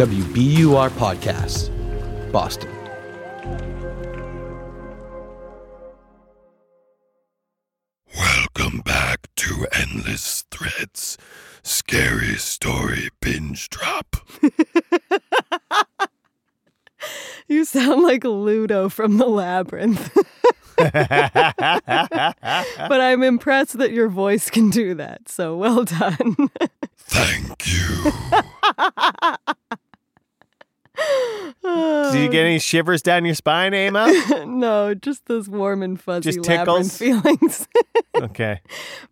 WBUR Podcasts, Boston. Welcome back to Endless Threads. Scary story binge drop. You sound like Ludo from the Labyrinth. but I'm impressed that your voice can do that. So well done. Thank you. Did you get any shivers down your spine, Emma? no, just those warm and fuzzy Just tickles? feelings. Okay.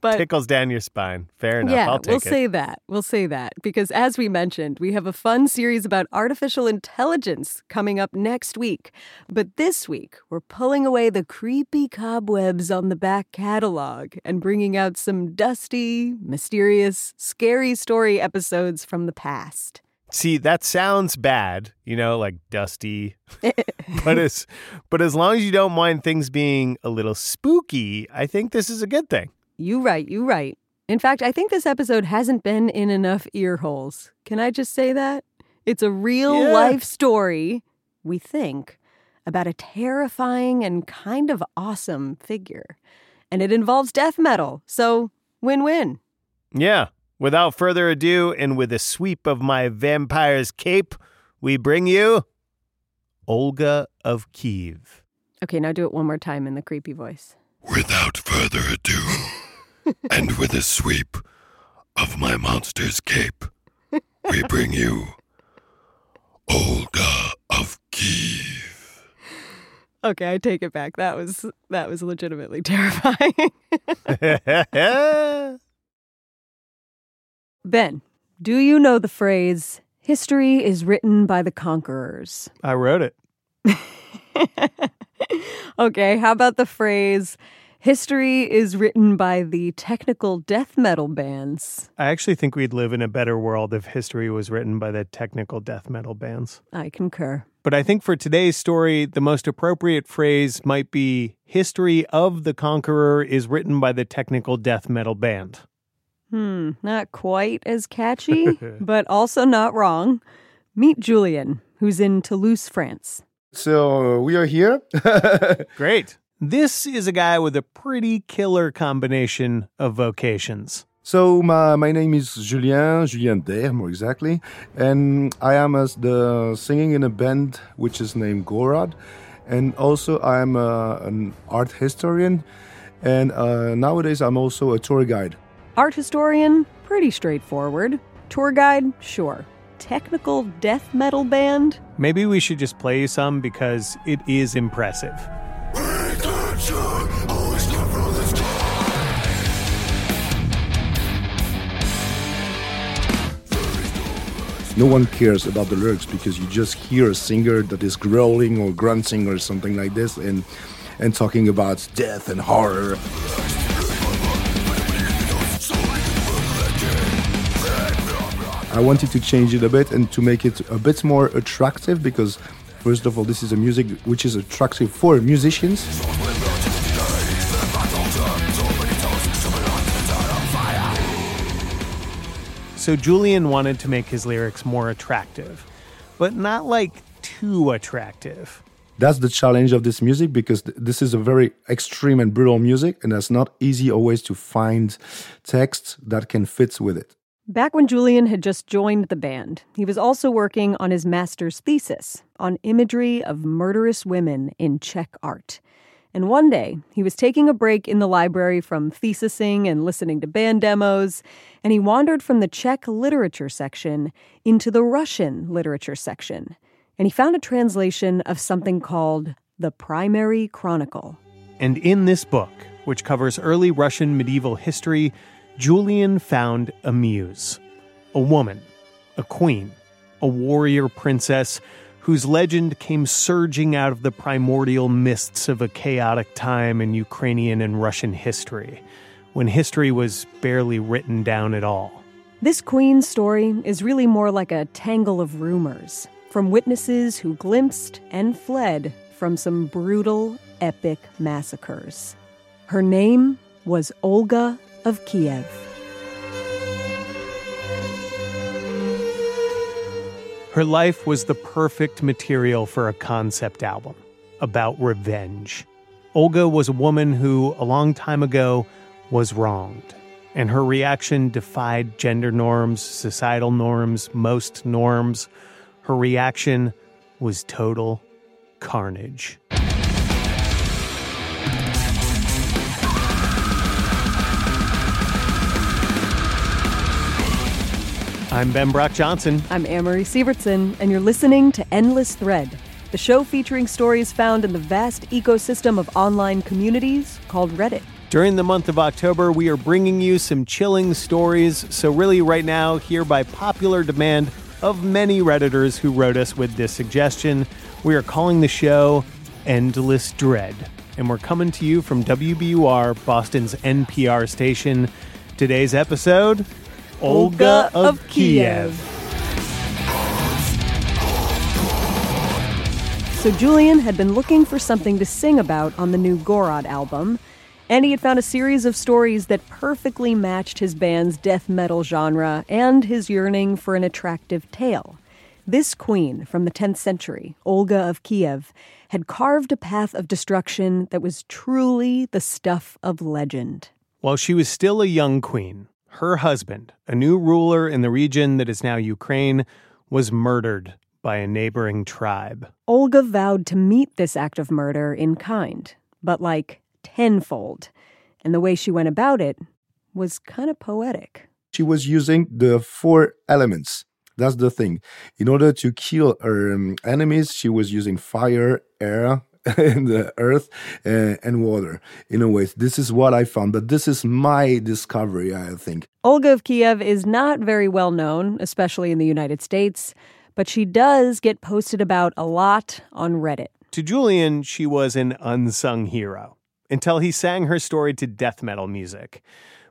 but Tickles down your spine. Fair enough. yeah, I'll take we'll it. say that. We'll say that because as we mentioned, we have a fun series about artificial intelligence coming up next week. But this week, we're pulling away the creepy cobwebs on the back catalog and bringing out some dusty, mysterious, scary story episodes from the past. See, that sounds bad, you know, like dusty. but as but as long as you don't mind things being a little spooky, I think this is a good thing. You right, you right. In fact, I think this episode hasn't been in enough ear holes. Can I just say that? It's a real Yeah. life story, we think, about a terrifying and kind of awesome figure. And it involves death metal, so win win. Yeah. Without further ado, and with a sweep of my vampire's cape, we bring you Olga of Kiev. Okay, now do it one more time in the creepy voice. Without further ado, and with a sweep of my monster's cape, we bring you Olga of Kiev. Okay, I take it back. That was that was legitimately terrifying. ben, do you know the phrase history is written by the conquerors? I wrote it. okay, how about the phrase history is written by the technical death metal bands? I actually think we'd live in a better world if history was written by the technical death metal bands. I concur. But I think for today's story, the most appropriate phrase might be History of the Conqueror is written by the technical death metal band. Hmm, not quite as catchy, but also not wrong. Meet Julian, who's in Toulouse, France. So we are here. Great. This is a guy with a pretty killer combination of vocations. so my, my name is Julien, Julien Deyres, more exactly, and I am as the singing in a band which is named Gorod, and also I'm uh, an art historian, and uh, nowadays I'm also a tour guide. Art historian, pretty straightforward. Tour guide, sure. Technical death metal band? Maybe we should just play you some because it is impressive. No one cares about the lyrics because you just hear a singer that is growling or grunting or something like this, and and talking about death and horror. I wanted to change it a bit and to make it a bit more attractive because, first of all, this is a music which is attractive for musicians. So Julian wanted to make his lyrics more attractive, but not like too attractive. That's the challenge of this music because th- this is a very extreme and brutal music, and it's not easy always to find text that can fit with it. Back when Julian had just joined the band, he was also working on his master's thesis on imagery of murderous women in Czech art. And one day, he was taking a break in the library from thesising and listening to band demos, and he wandered from the Czech literature section into the Russian literature section. And he found a translation of something called the Primary Chronicle. And in this book, which covers early Russian medieval history, Julian found a muse, a woman, a queen, a warrior princess whose legend came surging out of the primordial mists of a chaotic time in Ukrainian and Russian history, when history was barely written down at all. This queen's story is really more like a tangle of rumors from witnesses who glimpsed and fled from some brutal, epic massacres. Her name was Olga of Kiev. Her life was the perfect material for a concept album about revenge. Olga was a woman who, a long time ago, was wronged, and her reaction defied gender norms, societal norms, most norms. Her reaction was total carnage. I'm Ben Brock Johnson. I'm Amory Sievertson, and you're listening to Endless Thread, the show featuring stories found in the vast ecosystem of online communities called Reddit. During the month of October, we are bringing you some chilling stories. So, really, right now, here by popular demand of many Redditors who wrote us with this suggestion, we are calling the show Endless Dread. And we're coming to you from WBUR, Boston's NPR station. Today's episode Olga, of, of Kiev. So Julian had been looking for something to sing about on the new Gorod album, and he had found a series of stories that perfectly matched his band's death metal genre and his yearning for an attractive tale. This queen from the 10th century, Olga of Kiev, had carved a path of destruction that was truly the stuff of legend. While she was still a young queen, her husband, a new ruler in the region that is now Ukraine, was murdered by a neighboring tribe. Olga vowed to meet this act of murder in kind, but like tenfold. And the way she went about it was kind of poetic. She was using the four elements. That's the thing. In order to kill her um, enemies, she was using fire, air, in the earth uh, and water in a way. This is what I found, but this is my discovery, I think. Olga of Kiev is not very well known, especially in the United States, but she does get posted about a lot on Reddit. To Julian, she was an unsung hero until he sang her story to death metal music.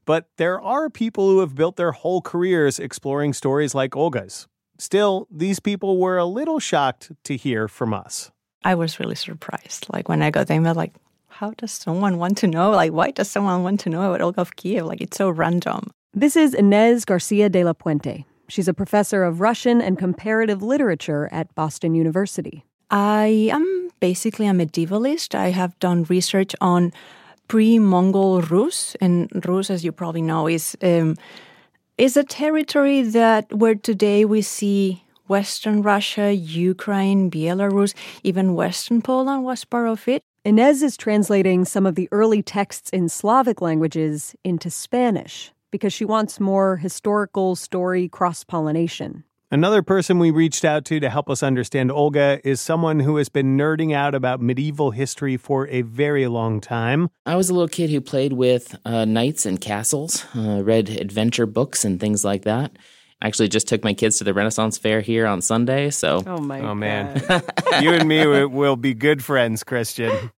But there are people who have built their whole careers exploring stories like Olga's. Still, these people were a little shocked to hear from us. I was really surprised. Like when I got the email, like, how does someone want to know? Like, why does someone want to know about Olga of Kiev? Like, it's so random. This is Inez Garcia de la Puente. She's a professor of Russian and comparative literature at Boston University. I am basically a medievalist. I have done research on pre-Mongol Rus, and Rus, as you probably know, is um, is a territory that where today we see Western Russia, Ukraine, Belarus, even Western Poland was part of it. Inez is translating some of the early texts in Slavic languages into Spanish because she wants more historical story cross pollination. Another person we reached out to to help us understand Olga is someone who has been nerding out about medieval history for a very long time. I was a little kid who played with uh, knights and castles, uh, read adventure books and things like that actually just took my kids to the Renaissance Fair here on Sunday. So, oh my, oh man, you and me will be good friends, Christian.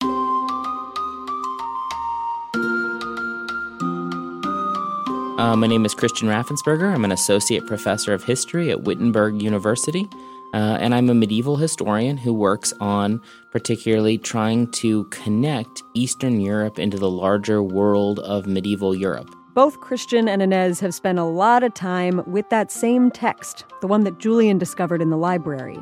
Uh, my name is Christian Raffensperger. I'm an associate professor of history at Wittenberg University. Uh, and I'm a medieval historian who works on particularly trying to connect Eastern Europe into the larger world of medieval Europe. Both Christian and Inez have spent a lot of time with that same text, the one that Julian discovered in the library.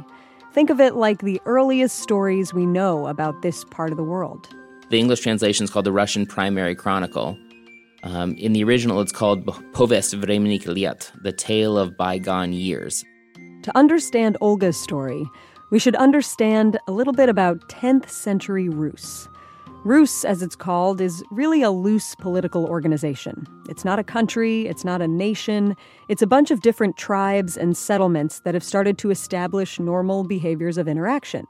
Think of it like the earliest stories we know about this part of the world. The English translation is called the Russian Primary Chronicle. Um, in the original, it's called Povest Vremennykh Let, the tale of bygone years. To understand Olga's story, we should understand a little bit about 10th century Rus. Rus, as it's called, is really a loose political organization. It's not a country, it's not a nation, it's a bunch of different tribes and settlements that have started to establish normal behaviors of interaction,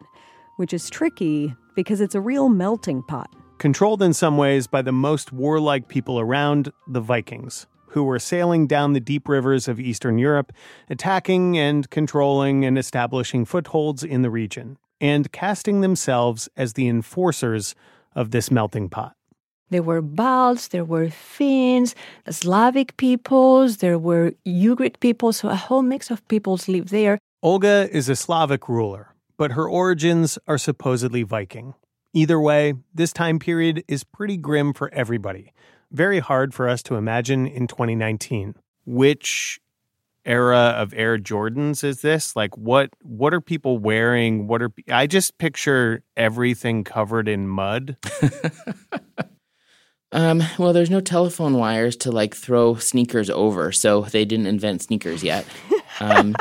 which is tricky because it's a real melting pot. Controlled in some ways by the most warlike people around, the Vikings, who were sailing down the deep rivers of Eastern Europe, attacking and controlling and establishing footholds in the region, and casting themselves as the enforcers of this melting pot. There were Balts, there were Finns, Slavic peoples, there were Ugric peoples, so a whole mix of peoples lived there. Olga is a Slavic ruler, but her origins are supposedly Viking. Either way, this time period is pretty grim for everybody. Very hard for us to imagine in 2019, which era of Air Jordans is this? Like what what are people wearing? What are I just picture everything covered in mud. um, well, there's no telephone wires to like throw sneakers over, so they didn't invent sneakers yet. Um,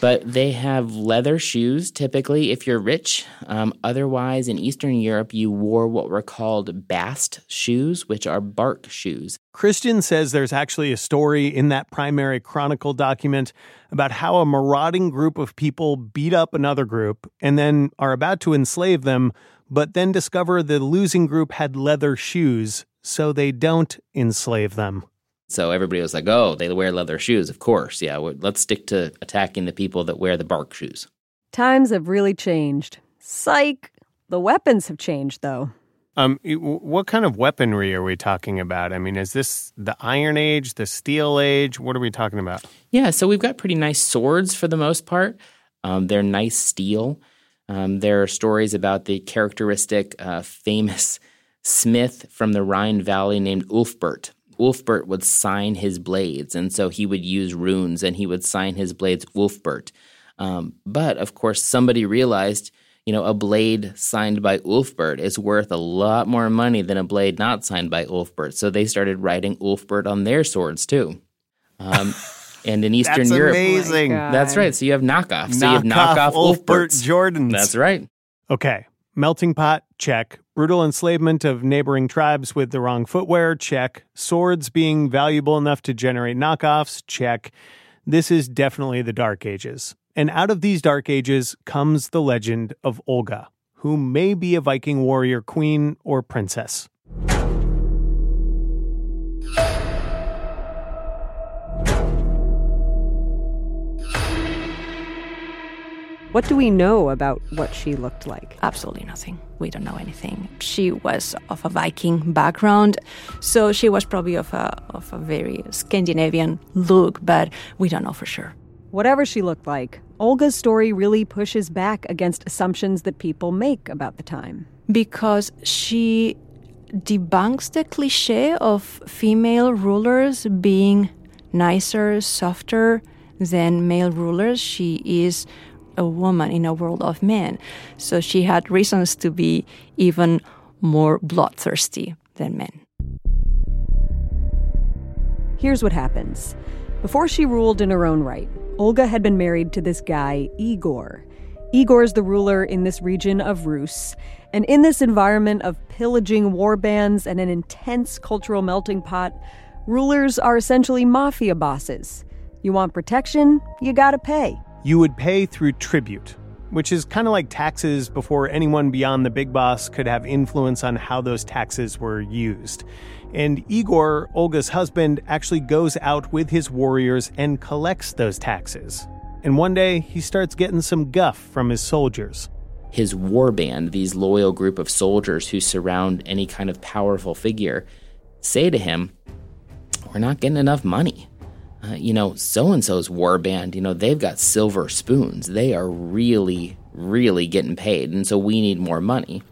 but they have leather shoes typically if you're rich. Um, otherwise, in Eastern Europe, you wore what were called bast shoes, which are bark shoes. Christian says there's actually a story in that primary chronicle document about how a marauding group of people beat up another group and then are about to enslave them, but then discover the losing group had leather shoes, so they don't enslave them. So everybody was like, oh, they wear leather shoes. Of course. Yeah, let's stick to attacking the people that wear the bark shoes. Times have really changed. Psych. The weapons have changed, though. Um, what kind of weaponry are we talking about? I mean, is this the Iron Age, the Steel Age? What are we talking about? Yeah, so we've got pretty nice swords for the most part. Um, they're nice steel. Um, there are stories about the characteristic, uh, famous smith from the Rhine Valley named Ulfbert, Wolfbert would sign his blades, and so he would use runes and he would sign his blades Wolfbert. Um, but of course, somebody realized, you know, a blade signed by Ulfbert is worth a lot more money than a blade not signed by Ulfbert. So they started writing Ulfbert on their swords too. Um, and in Eastern that's Europe, amazing. Oh that's right. So you have knockoffs. So you have knockoff Ulfbert Jordans. That's right. Okay, melting pot check. Brutal enslavement of neighboring tribes with the wrong footwear, check. Swords being valuable enough to generate knockoffs, check. This is definitely the Dark Ages. And out of these Dark Ages comes the legend of Olga, who may be a Viking warrior queen or princess. What do we know about what she looked like? Absolutely nothing. We don't know anything. She was of a Viking background, so she was probably of a of a very Scandinavian look, but we don't know for sure. Whatever she looked like, Olga's story really pushes back against assumptions that people make about the time. Because she debunks the cliche of female rulers being nicer, softer than male rulers. She is a woman in a world of men. So she had reasons to be even more bloodthirsty than men. Here's what happens. Before she ruled in her own right, Olga had been married to this guy, Igor. Igor's the ruler in this region of Rus, and in this environment of pillaging war bands and an intense cultural melting pot, rulers are essentially mafia bosses. You want protection, you gotta pay you would pay through tribute, which is kind of like taxes before anyone beyond the big boss could have influence on how those taxes were used. And Igor, Olga's husband, actually goes out with his warriors and collects those taxes. And one day, he starts getting some guff from his soldiers. His war band, these loyal group of soldiers who surround any kind of powerful figure, say to him, We're not getting enough money uh, you know, so and so's war band, you know, they've got silver spoons. They are really, really getting paid. And so we need more money.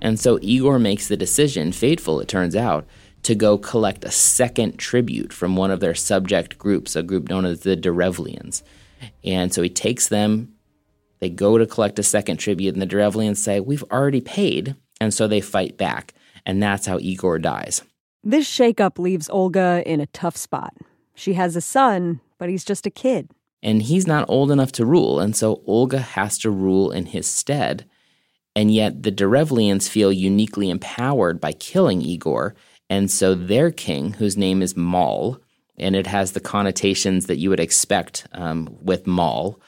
And so Igor makes the decision, fateful it turns out, to go collect a second tribute from one of their subject groups, a group known as the Derevlians. And so he takes them, they go to collect a second tribute, and the Derevlians say, We've already paid. And so they fight back. And that's how Igor dies. This shakeup leaves Olga in a tough spot. She has a son, but he's just a kid. And he's not old enough to rule, and so Olga has to rule in his stead. And yet the Derevlians feel uniquely empowered by killing Igor, and so their king, whose name is Mal, and it has the connotations that you would expect um, with Mal.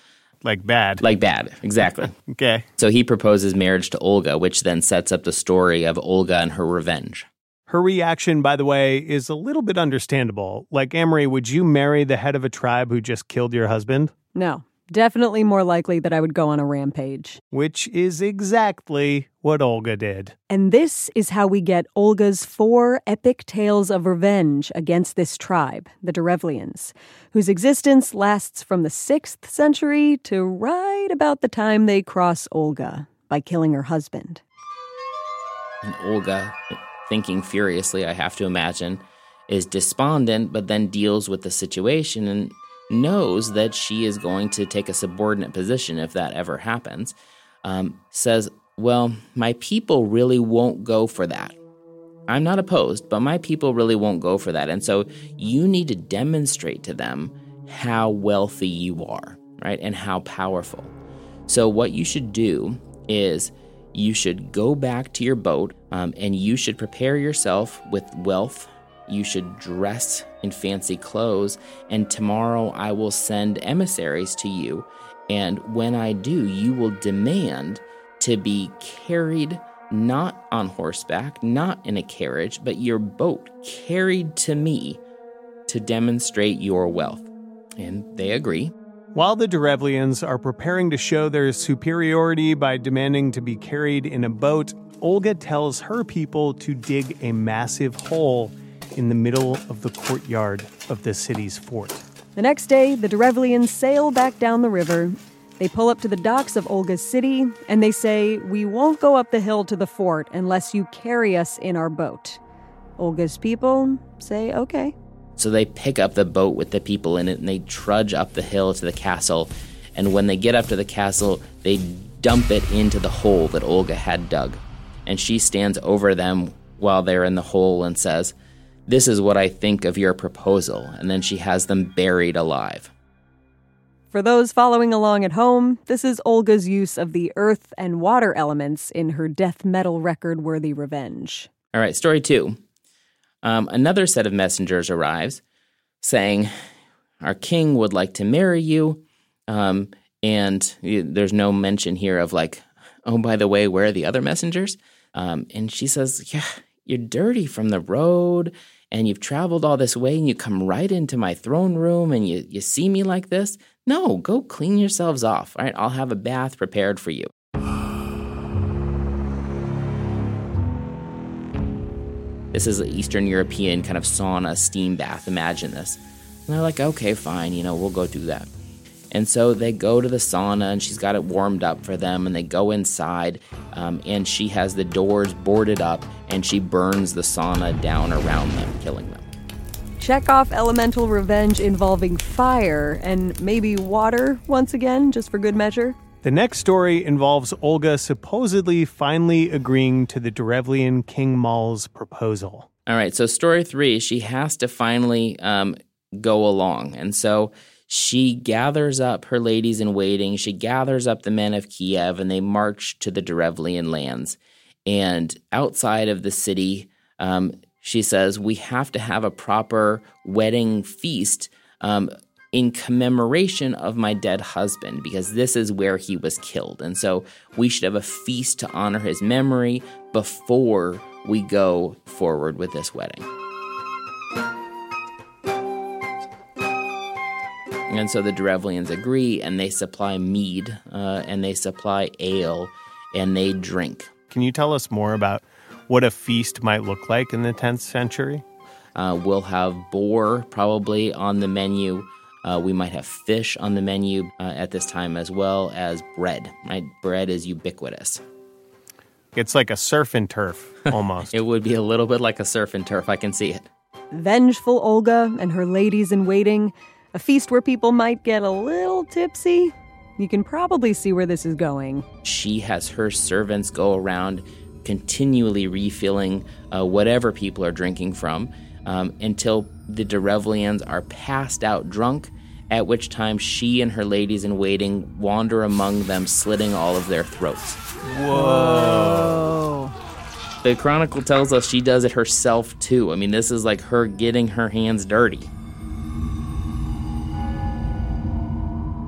Like bad. Like bad, exactly. okay. So he proposes marriage to Olga, which then sets up the story of Olga and her revenge. Her reaction, by the way, is a little bit understandable. Like, Amory, would you marry the head of a tribe who just killed your husband? No. Definitely more likely that I would go on a rampage. Which is exactly what Olga did. And this is how we get Olga's four epic tales of revenge against this tribe, the Derevlians, whose existence lasts from the 6th century to right about the time they cross Olga by killing her husband. And Olga thinking furiously, I have to imagine, is despondent, but then deals with the situation and knows that she is going to take a subordinate position if that ever happens, um, says, Well, my people really won't go for that. I'm not opposed, but my people really won't go for that. And so you need to demonstrate to them how wealthy you are, right? And how powerful. So, what you should do is you should go back to your boat um, and you should prepare yourself with wealth. You should dress in fancy clothes. And tomorrow I will send emissaries to you. And when I do, you will demand to be carried not on horseback, not in a carriage, but your boat carried to me to demonstrate your wealth. And they agree. While the Derevlians are preparing to show their superiority by demanding to be carried in a boat, Olga tells her people to dig a massive hole in the middle of the courtyard of the city's fort. The next day, the Derevlians sail back down the river they pull up to the docks of Olga's city and they say, We won't go up the hill to the fort unless you carry us in our boat. Olga's people say, Okay. So they pick up the boat with the people in it and they trudge up the hill to the castle. And when they get up to the castle, they dump it into the hole that Olga had dug. And she stands over them while they're in the hole and says, This is what I think of your proposal. And then she has them buried alive. For those following along at home, this is Olga's use of the earth and water elements in her death metal record worthy revenge. All right, story two. Um, another set of messengers arrives saying, Our king would like to marry you. Um, and there's no mention here of, like, oh, by the way, where are the other messengers? Um, and she says, Yeah, you're dirty from the road and you've traveled all this way and you come right into my throne room and you, you see me like this. No, go clean yourselves off. All right, I'll have a bath prepared for you. This is an Eastern European kind of sauna steam bath. Imagine this. And they're like, okay, fine, you know, we'll go do that. And so they go to the sauna and she's got it warmed up for them. And they go inside um, and she has the doors boarded up and she burns the sauna down around them, killing them. Check off elemental revenge involving fire and maybe water once again, just for good measure. The next story involves Olga supposedly finally agreeing to the Derevlian King Mal's proposal. All right, so story three, she has to finally um, go along. And so she gathers up her ladies in waiting. She gathers up the men of Kiev, and they march to the Derevlian lands. And outside of the city, um, she says, we have to have a proper wedding feast um, in commemoration of my dead husband because this is where he was killed. And so we should have a feast to honor his memory before we go forward with this wedding. And so the Derevlians agree and they supply mead uh, and they supply ale and they drink. Can you tell us more about what a feast might look like in the 10th century? Uh, we'll have boar probably on the menu. Uh, we might have fish on the menu uh, at this time as well as bread. Right, bread is ubiquitous. It's like a surf and turf almost. it would be a little bit like a surf and turf. I can see it. Vengeful Olga and her ladies in waiting, a feast where people might get a little tipsy. You can probably see where this is going. She has her servants go around continually refilling uh, whatever people are drinking from um, until the Derevlians are passed out drunk, at which time she and her ladies in waiting wander among them, slitting all of their throats. Whoa. The Chronicle tells us she does it herself too. I mean, this is like her getting her hands dirty.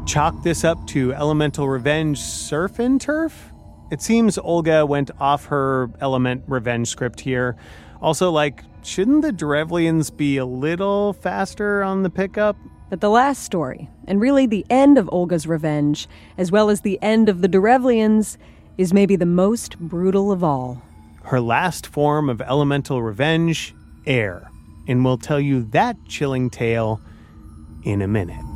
Chalk this up to elemental revenge surf and turf? It seems Olga went off her element revenge script here. Also, like, shouldn't the Derevlians be a little faster on the pickup? But the last story, and really the end of Olga's revenge, as well as the end of the Derevlians, is maybe the most brutal of all. Her last form of elemental revenge, air. And we'll tell you that chilling tale in a minute.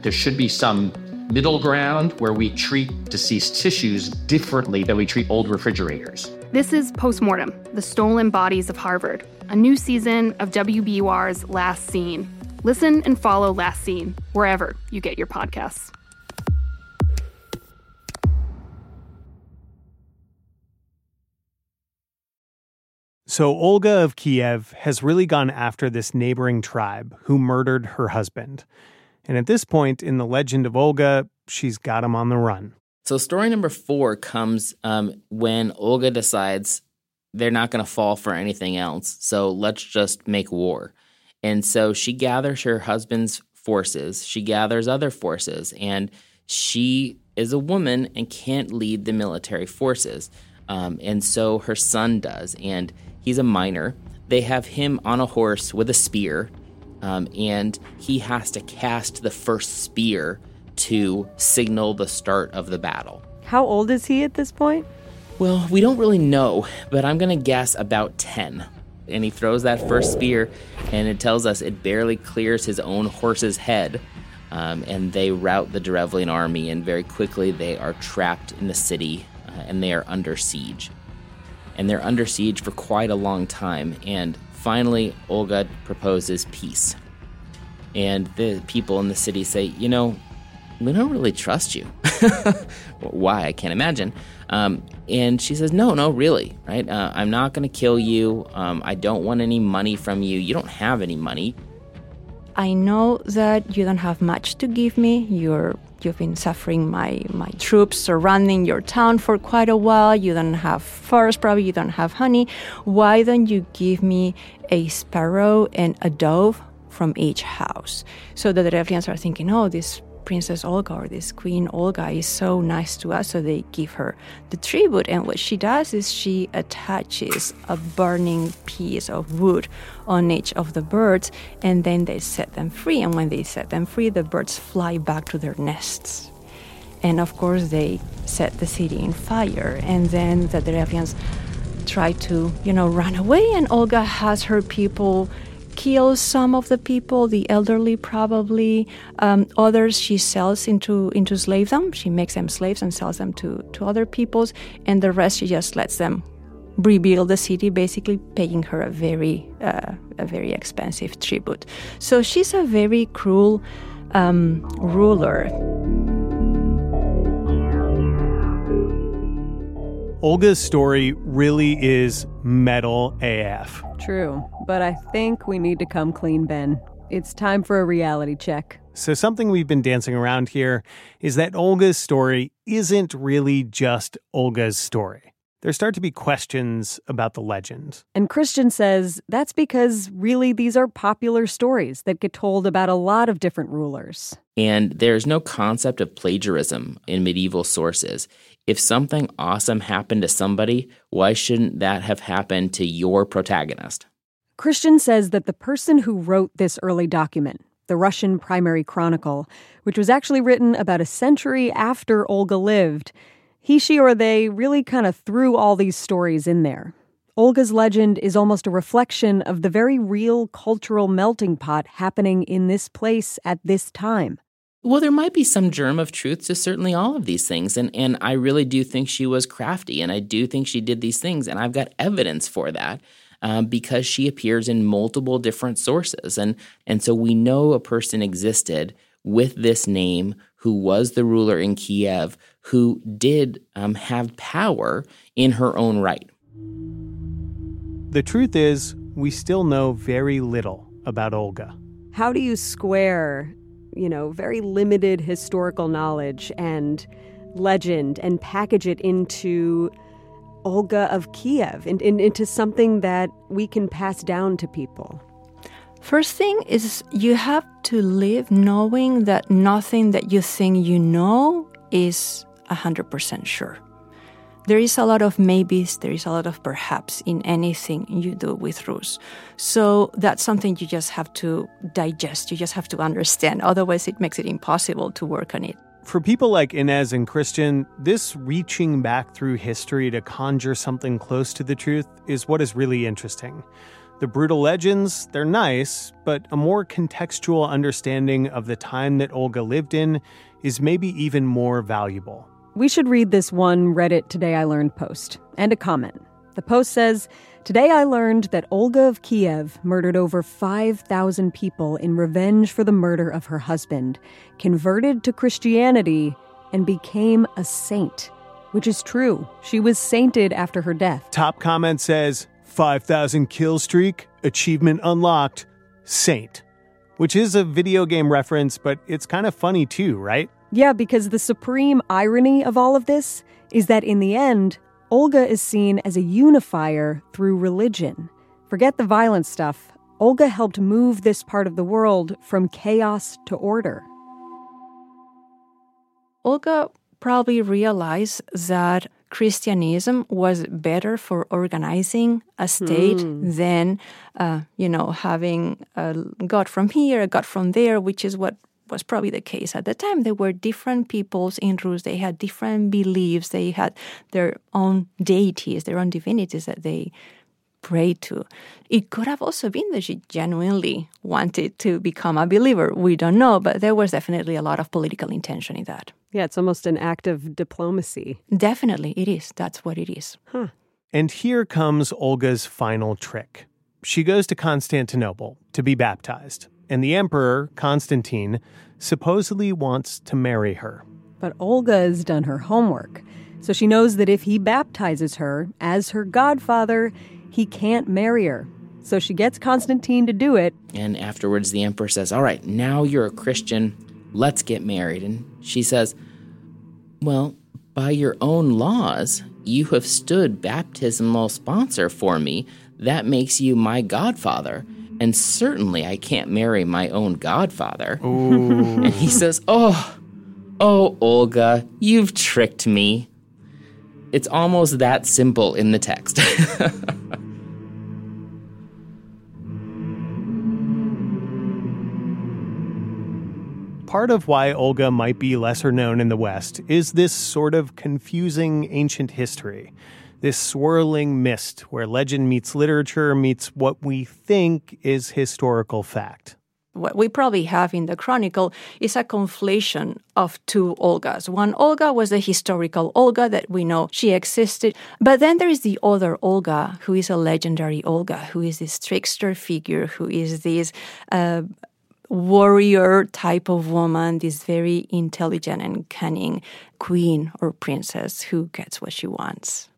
There should be some middle ground where we treat deceased tissues differently than we treat old refrigerators. This is Postmortem, the stolen bodies of Harvard, a new season of WBUR's Last Seen. Listen and follow Last Seen wherever you get your podcasts. So, Olga of Kiev has really gone after this neighboring tribe who murdered her husband. And at this point in the legend of Olga, she's got him on the run. So, story number four comes um, when Olga decides they're not going to fall for anything else. So, let's just make war. And so, she gathers her husband's forces, she gathers other forces, and she is a woman and can't lead the military forces. Um, and so, her son does. And he's a miner. They have him on a horse with a spear um, and he has to cast the first spear to signal the start of the battle. How old is he at this point? Well, we don't really know, but I'm going to guess about 10. And he throws that first spear, and it tells us it barely clears his own horse's head. Um, and they rout the Derevlian army, and very quickly they are trapped in the city uh, and they are under siege. And they're under siege for quite a long time. And Finally, Olga proposes peace. And the people in the city say, you know, we don't really trust you. Why? I can't imagine. Um, and she says, no, no, really, right? Uh, I'm not going to kill you. Um, I don't want any money from you. You don't have any money. I know that you don't have much to give me. You're you've been suffering my my troops surrounding your town for quite a while. You don't have forest, probably you don't have honey. Why don't you give me a sparrow and a dove from each house? So that the Derevlians are thinking, oh, this Princess Olga or this Queen Olga is so nice to us, so they give her the tribute. And what she does is she attaches a burning piece of wood on each of the birds, and then they set them free. And when they set them free, the birds fly back to their nests. And of course, they set the city in fire. And then the Derevlians try to, you know, run away, and Olga has her people kills some of the people, the elderly probably. Um, others she sells into into slavedom. She makes them slaves and sells them to to other peoples, and the rest she just lets them rebuild the city, basically paying her a very uh, a very expensive tribute. So she's a very cruel um, ruler. Olga's story really is metal AF. True, but I think we need to come clean, Ben. It's time for a reality check. So, something we've been dancing around here is that Olga's story isn't really just Olga's story. There start to be questions about the legend. And Christian says that's because really these are popular stories that get told about a lot of different rulers. And there's no concept of plagiarism in medieval sources. If something awesome happened to somebody, why shouldn't that have happened to your protagonist? Christian says that the person who wrote this early document, the Russian Primary Chronicle, which was actually written about a century after Olga lived, he, she, or they really kind of threw all these stories in there. Olga's legend is almost a reflection of the very real cultural melting pot happening in this place at this time. Well, there might be some germ of truth to certainly all of these things. And, and I really do think she was crafty, and I do think she did these things, and I've got evidence for that. Um, because she appears in multiple different sources. And, and so we know a person existed with this name who was the ruler in Kiev who did um, have power in her own right. The truth is, we still know very little about Olga. How do you square you know, very limited historical knowledge and legend and package it into Olga of Kiev, and, and into something that we can pass down to people? First thing is you have to live knowing that nothing that you think you know is 100% sure. There is a lot of maybes, there is a lot of perhaps in anything you do with Rus. So that's something you just have to digest, you just have to understand. Otherwise, it makes it impossible to work on it. For people like Inez and Christian, this reaching back through history to conjure something close to the truth is what is really interesting. The brutal legends, they're nice, but a more contextual understanding of the time that Olga lived in is maybe even more valuable. We should read this one Reddit Today I Learned post and a comment. The post says Today I learned that Olga of Kiev murdered over 5,000 people in revenge for the murder of her husband, converted to Christianity, and became a saint. Which is true. She was sainted after her death. Top comment says 5,000 kill streak, achievement unlocked, saint. Which is a video game reference, but it's kind of funny too, right? Yeah, because the supreme irony of all of this is that in the end, Olga is seen as a unifier through religion. Forget the violent stuff. Olga helped move this part of the world from chaos to order. Olga probably realized that Christianism was better for organizing a state Mm. than, uh, you know, having a God from here, a God from there, which is what was probably the case at the time. There were different peoples in Rus. They had different beliefs. They had their own deities, their own divinities that they prayed to. It could have also been that she genuinely wanted to become a believer. We don't know, but there was definitely a lot of political intention in that. Yeah, it's almost an act of diplomacy. Definitely, it is. That's what it is. Huh. And here comes Olga's final trick. She goes to Constantinople to be baptized, and the emperor, Constantine, supposedly wants to marry her. But Olga has done her homework, so she knows that if he baptizes her as her godfather, he can't marry her. So she gets Constantine to do it. And afterwards, the emperor says, All right, now you're a Christian. Let's get married. And she says, Well, by your own laws, you have stood baptismal sponsor for me. That makes you my godfather. And certainly I can't marry my own godfather. and he says, Oh, oh, Olga, you've tricked me. It's almost that simple in the text. Part of why Olga might be lesser known in the West is this sort of confusing ancient history, this swirling mist where legend meets literature meets what we think is historical fact. What we probably have in the chronicle is a conflation of two Olgas. One Olga was the historical Olga that we know she existed, but then there is the other Olga, who is a legendary Olga, who is this trickster figure, who is this uh, warrior type of woman, this very intelligent and cunning queen or princess who gets what she wants.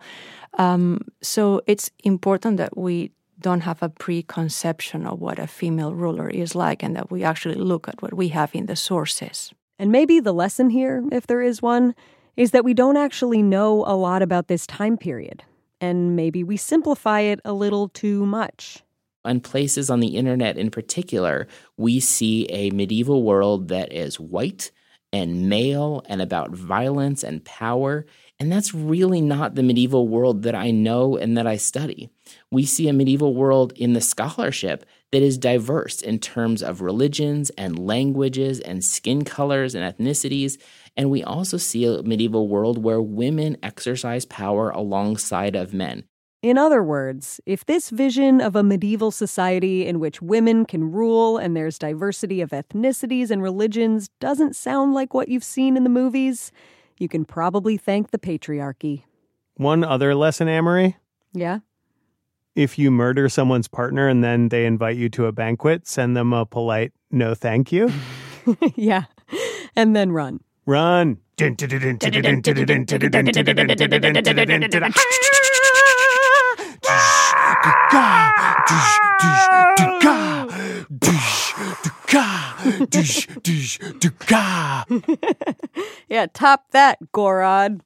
Um, so it's important that we don't have a preconception of what a female ruler is like and that we actually look at what we have in the sources. And maybe the lesson here, if there is one, is that we don't actually know a lot about this time period. And maybe we simplify it a little too much. on places on the internet in particular, we see a medieval world that is white and male and about violence and power. And that's really not the medieval world that I know and that I study. We see a medieval world in the scholarship that is diverse in terms of religions and languages and skin colors and ethnicities. And we also see a medieval world where women exercise power alongside of men. In other words, if this vision of a medieval society in which women can rule and there's diversity of ethnicities and religions doesn't sound like what you've seen in the movies, you can probably thank the patriarchy. One other lesson, Amory Yeah? if you murder someone's partner and then they invite you to a banquet, send them a polite no thank you. yeah. And then run. Run. Yeah, top that, Gorod.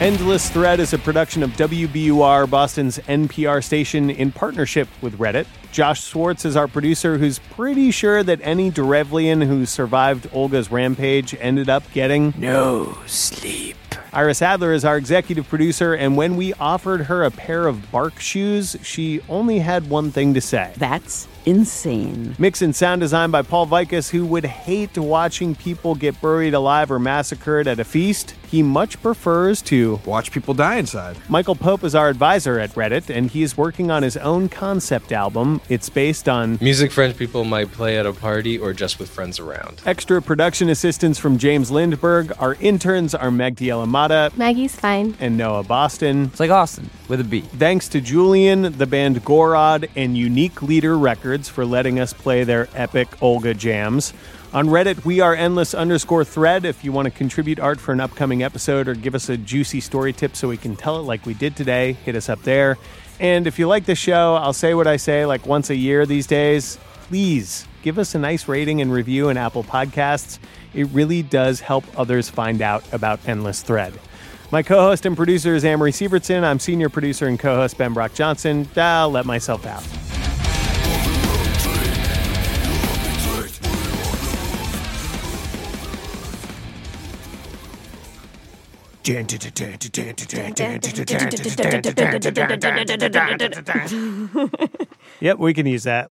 Endless Thread is a production of WBUR, Boston's NPR station, in partnership with Reddit. Josh Swartz is our producer, who's pretty sure that any Derevlian who survived Olga's rampage ended up getting no sleep. Iris Adler is our executive producer, and when we offered her a pair of bark shoes, she only had one thing to say. That's insane. Mix and sound design by Paul Vaitkus, who would hate watching people get buried alive or massacred at a feast. He much prefers to watch people die inside. Michael Pope is our advisor at Reddit, and he is working on his own concept album. It's based on music French people might play at a party or just with friends around. Extra production assistance from James Lindberg. Our interns are Meg Amata, Maggie's fine, and Noah Boston. It's like Austin with a B. Thanks to Julien, the band Gorod, and Unique Leader Records for letting us play their epic Olga jams. On Reddit, we are endless underscore thread. If you want to contribute art for an upcoming episode or give us a juicy story tip so we can tell it like we did today, hit us up there. And if you like the show, I'll say what I say like once a year these days. Please give us a nice rating and review in Apple Podcasts. It really does help others find out about Endless Thread. My co host and producer is Amory Sievertson. I'm senior producer and co host Ben Brock Johnson. Ah, I'll let myself out. Yep, we can use that.